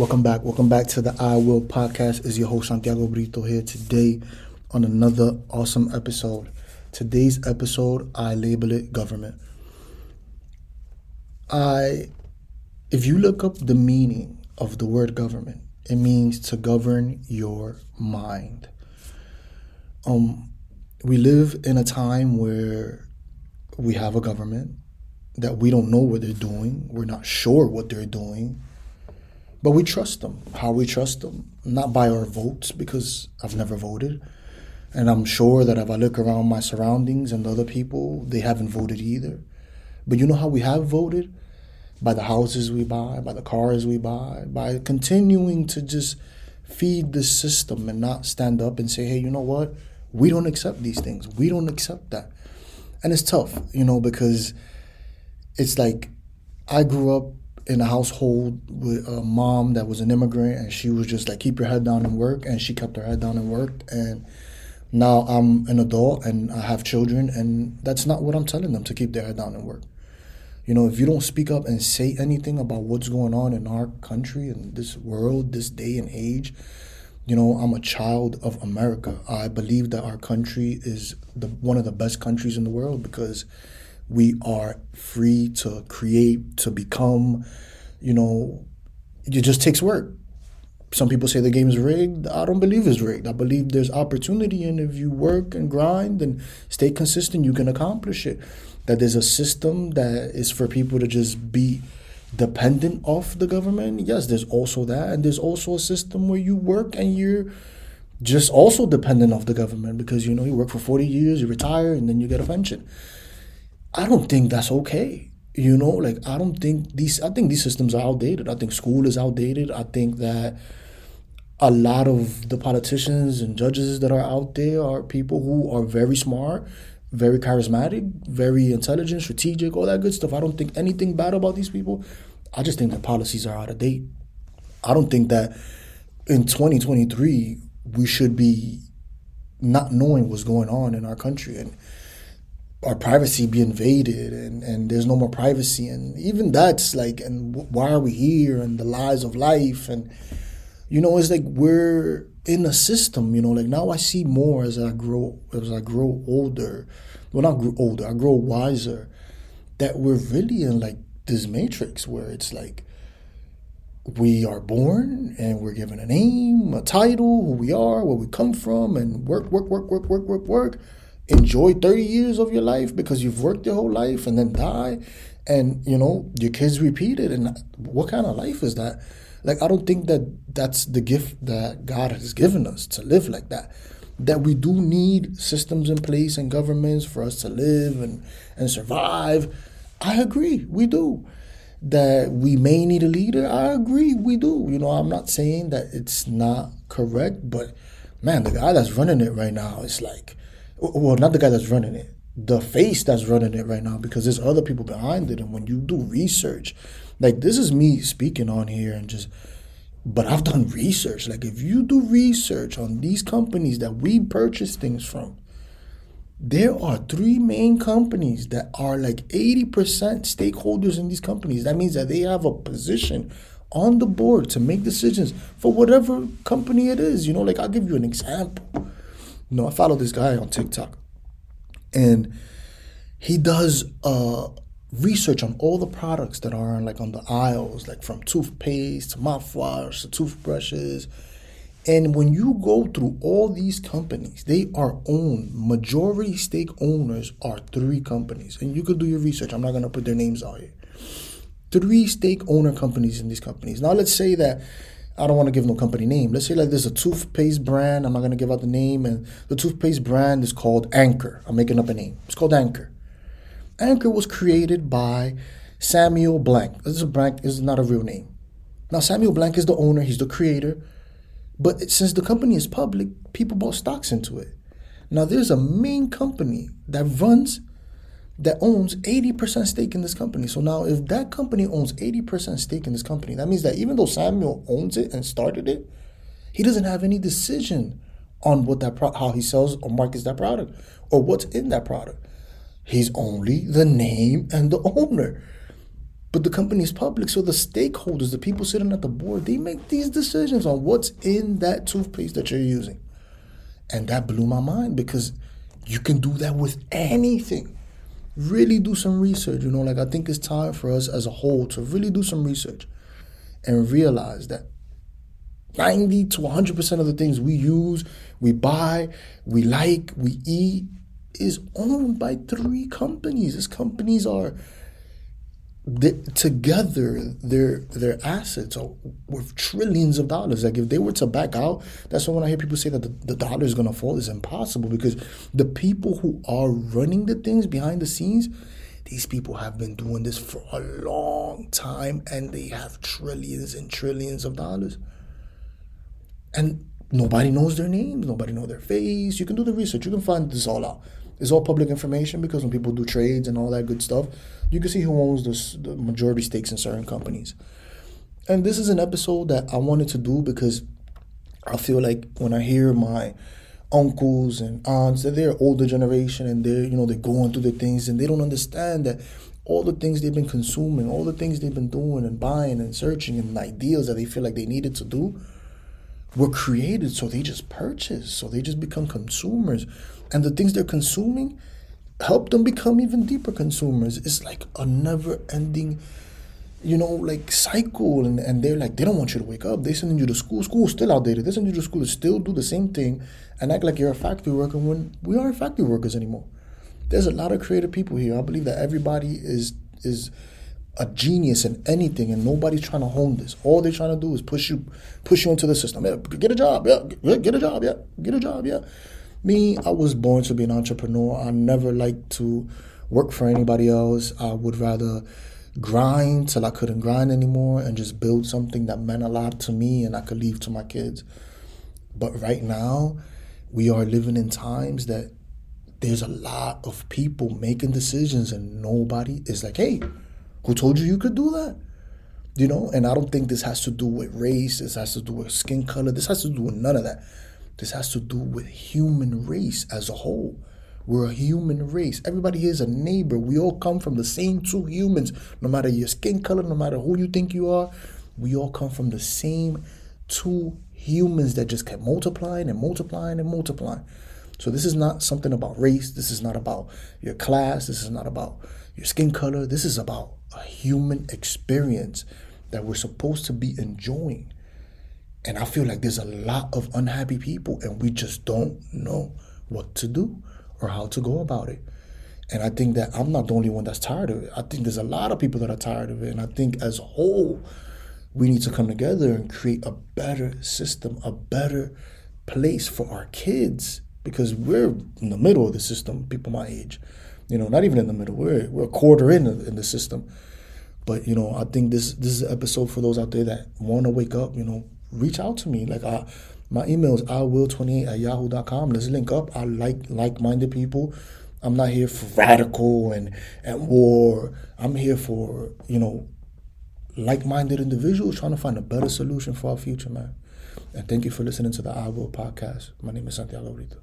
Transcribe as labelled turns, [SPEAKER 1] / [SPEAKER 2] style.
[SPEAKER 1] Welcome back. Welcome back to the I Will podcast. Is your host Santiago Brito here today on another awesome episode. Today's episode, I label it government. I if you look up the meaning of the word government, it means to govern your mind. Um we live in a time where we have a government that we don't know what they're doing. We're not sure what they're doing but we trust them. How we trust them? Not by our votes, because I've never voted. And I'm sure that if I look around my surroundings and the other people, they haven't voted either. But you know how we have voted? By the houses we buy, by the cars we buy, by continuing to just feed the system and not stand up and say, hey, you know what? We don't accept these things. We don't accept that. And it's tough, you know, because it's like I grew up in a household with a mom that was an immigrant and she was just like keep your head down and work and she kept her head down and worked and now I'm an adult and I have children and that's not what I'm telling them to keep their head down and work. You know, if you don't speak up and say anything about what's going on in our country and this world, this day and age, you know, I'm a child of America. I believe that our country is the one of the best countries in the world because we are free to create, to become, you know, it just takes work. Some people say the game is rigged. I don't believe it's rigged. I believe there's opportunity, and if you work and grind and stay consistent, you can accomplish it. That there's a system that is for people to just be dependent of the government. Yes, there's also that, and there's also a system where you work and you're just also dependent of the government because you know you work for 40 years, you retire, and then you get a pension. I don't think that's okay. You know, like I don't think these I think these systems are outdated. I think school is outdated. I think that a lot of the politicians and judges that are out there are people who are very smart, very charismatic, very intelligent, strategic, all that good stuff. I don't think anything bad about these people. I just think the policies are out of date. I don't think that in 2023 we should be not knowing what's going on in our country and our privacy be invaded and, and there's no more privacy. And even that's like and why are we here and the lies of life? And you know it's like we're in a system you know like now i see more as i grow as i grow older. Well not grow older i grow wiser that we're really in like this matrix where it's like we are born and we're given a name a title who we are where we come from and work work work work work work work enjoy 30 years of your life because you've worked your whole life and then die and you know your kids repeat it and what kind of life is that? Like i don't think that that's the gift that god has given us to live like that. That we do need systems in place and governments for us to live and and survive. I agree we do. That we may need a leader i agree we do. You know i'm not saying that it's not correct but man the guy that's running it right now is like well, not the guy that's running it, the face that's running it right now, because there's other people behind it. And when you do research, like this is me speaking on here and just, but I've done research. Like if you do research on these companies that we purchase things from, there are three main companies that are like 80% stakeholders in these companies. That means that they have a position on the board to make decisions for whatever company it is. You know, like I'll give you an example. You know, I follow this guy on TikTok, and he does uh, research on all the products that are on, like on the aisles, like from toothpaste to mouthwash to toothbrushes. And when you go through all these companies, they are owned. Majority stake owners are three companies, and you could do your research. I'm not gonna put their names out here. Three stake owner companies in these companies. Now let's say that I don't want to give no company name. Let's say like there's a toothpaste brand. I'm not gonna give out the name, and the toothpaste brand is called Anchor. I'm making up a name. It's called Anchor. Anchor was created by Samuel Blank. This is a blank. This is not a real name. Now Samuel Blank is the owner. He's the creator. But since the company is public, people bought stocks into it. Now there's a main company that runs that owns 80% stake in this company. So now if that company owns 80% stake in this company, that means that even though Samuel owns it and started it, he doesn't have any decision on what that pro- how he sells or markets that product or what's in that product. He's only the name and the owner. But the company is public, so the stakeholders, the people sitting at the board, they make these decisions on what's in that toothpaste that you're using. And that blew my mind because you can do that with anything. Really do some research, you know, like I think it's time for us as a whole to really do some research and realize that 90 to 100% of the things we use, we buy, we like, we eat is owned by three companies. These companies are they, together their their assets are worth trillions of dollars. Like if they were to back out, that's why when I hear people say that the, the dollar is gonna fall, it's impossible because the people who are running the things behind the scenes, these people have been doing this for a long time and they have trillions and trillions of dollars. And nobody knows their names, nobody knows their face. You can do the research, you can find this all out. It's all public information because when people do trades and all that good stuff, you can see who owns the, the majority stakes in certain companies. And this is an episode that I wanted to do because I feel like when I hear my uncles and aunts that they're older generation and they're you know they're going through the things and they don't understand that all the things they've been consuming, all the things they've been doing and buying and searching and ideas that they feel like they needed to do were created so they just purchase, so they just become consumers and the things they're consuming help them become even deeper consumers. It's like a never ending, you know, like cycle. And, and they're like, they don't want you to wake up. They sending you to school. School's still outdated. They send you to school to still do the same thing and act like you're a factory worker when we aren't factory workers anymore. There's a lot of creative people here. I believe that everybody is is a genius in anything and nobody's trying to hone this. All they're trying to do is push you push you into the system. Yeah, get a job, yeah, get a job, yeah, get a job, yeah. Me, I was born to be an entrepreneur. I never liked to work for anybody else. I would rather grind till I couldn't grind anymore and just build something that meant a lot to me and I could leave to my kids. But right now, we are living in times that there's a lot of people making decisions and nobody is like, hey, who told you you could do that? You know, and I don't think this has to do with race, this has to do with skin color, this has to do with none of that. This has to do with human race as a whole. We're a human race. Everybody here is a neighbor. We all come from the same two humans. No matter your skin color, no matter who you think you are, we all come from the same two humans that just kept multiplying and multiplying and multiplying. So this is not something about race. This is not about your class. This is not about your skin color. This is about a human experience that we're supposed to be enjoying. And I feel like there's a lot of unhappy people and we just don't know what to do or how to go about it. And I think that I'm not the only one that's tired of it. I think there's a lot of people that are tired of it. And I think as a whole, we need to come together and create a better system, a better place for our kids because we're in the middle of the system, people my age. You know, not even in the middle. We're, we're a quarter in, in the system. But, you know, I think this, this is an episode for those out there that want to wake up, you know, reach out to me. Like I, my email is iwill28 at yahoo.com. Let's link up. I like like-minded people. I'm not here for radical and, and war. I'm here for, you know, like-minded individuals trying to find a better solution for our future, man. And thank you for listening to the I Will podcast. My name is Santiago Brito.